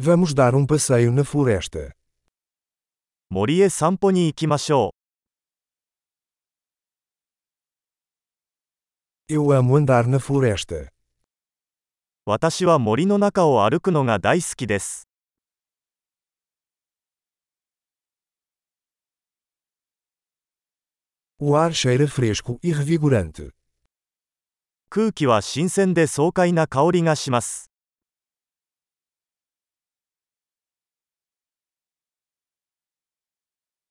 Vamos dar um passeio na floresta. 森へ散歩に行きましょ Eu amo andar na floresta. う。私は森の中を歩くのが大好きです。 O ar cheira fresco e revigorante. 空気は新鮮で爽快な香りがします。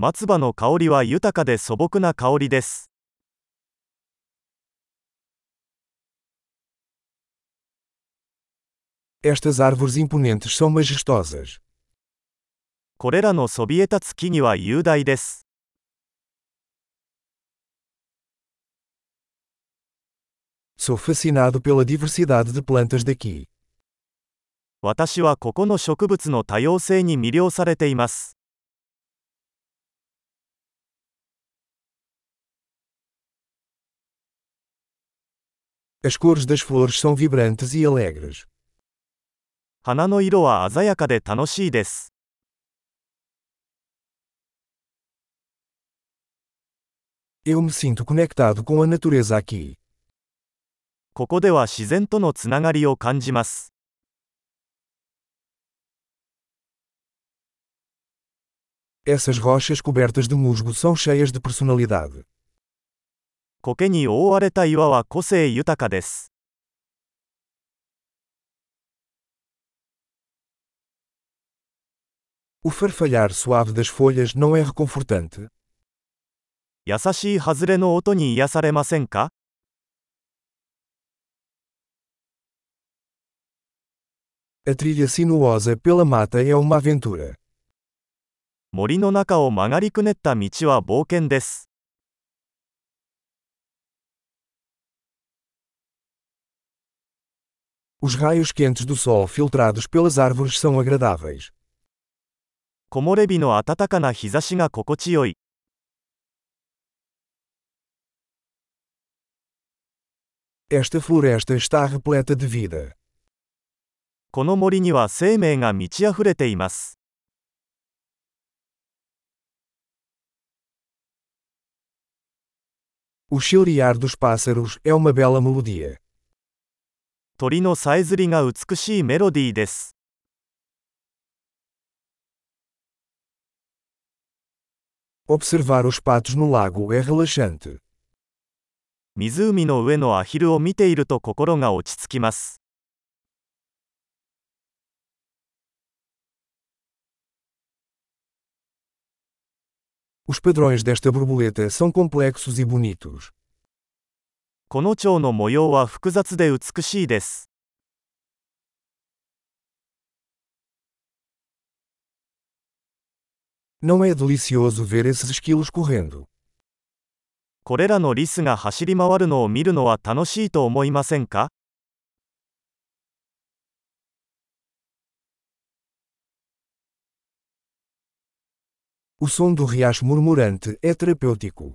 松葉の香りは豊かで素朴な香りです。これらのそびえ立つ木々は雄大です。Sou fascinado pela diversidade de plantas daqui. 私はここの植物の多様性に魅了されています。As cores das flores são vibrantes e alegres. 花の色は鮮やかで楽しいです。 Eu me sinto conectado com a natureza aqui. ここでは自然とのつながりを感じます。 Essas rochas cobertas de musgo são cheias de personalidade. 苔に覆われた岩は個性豊かです。O farfalhar suave das folhas não é reconfortante? 優しい外れの音に癒されませんか A trilha sinuosa pela mata é uma aventura. 森の中を曲がりくねった道は冒険です。Os raios quentes do sol filtrados pelas árvores são agradáveis. 木漏れ日の暖かな日差しが心地よい。 Esta floresta está repleta de vida. この森には生命が満ち溢れています。 O chilrear dos pássaros é uma bela melodia. 鳥のさえずりが美しいメロディーです。 Observar os patos no lago é relaxante. 湖の上のアヒルを見ていると心が落ち着きます。 Os padrões desta borboleta são complexos e bonitos. この蝶の模様は複雑で美しいです。これらのリスが走り回るのを見るのは楽しいと思いませんか？O som do riacho murmurante é terapêutico.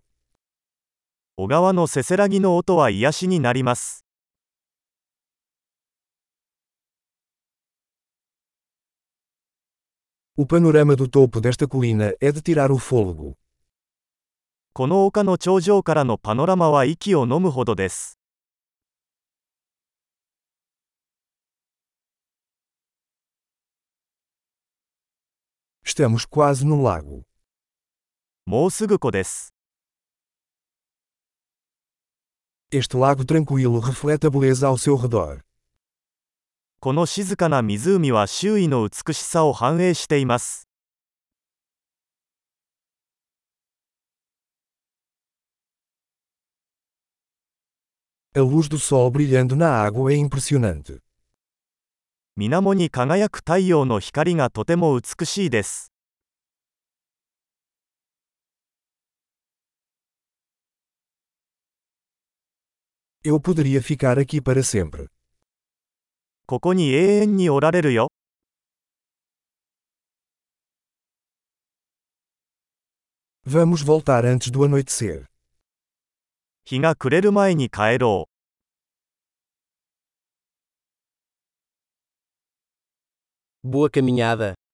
小川のせせらぎの音は癒しになります。この丘の頂上からのパノラマは息を飲むほどです。Estamos quase no lago. もうすぐ湖です。Este lago tranquilo reflete a beleza ao seu redor. この静かな湖は周囲の美しさを反映しています。 A luz do sol brilhando na água é impressionante. 水面に輝く太陽の光がとても美しいです。 Eu poderia ficar aqui para sempre. ここに永遠におられるよ。 Vamos voltar antes do anoitecer. 日が暮れる前に帰ろう。 Boa caminhada.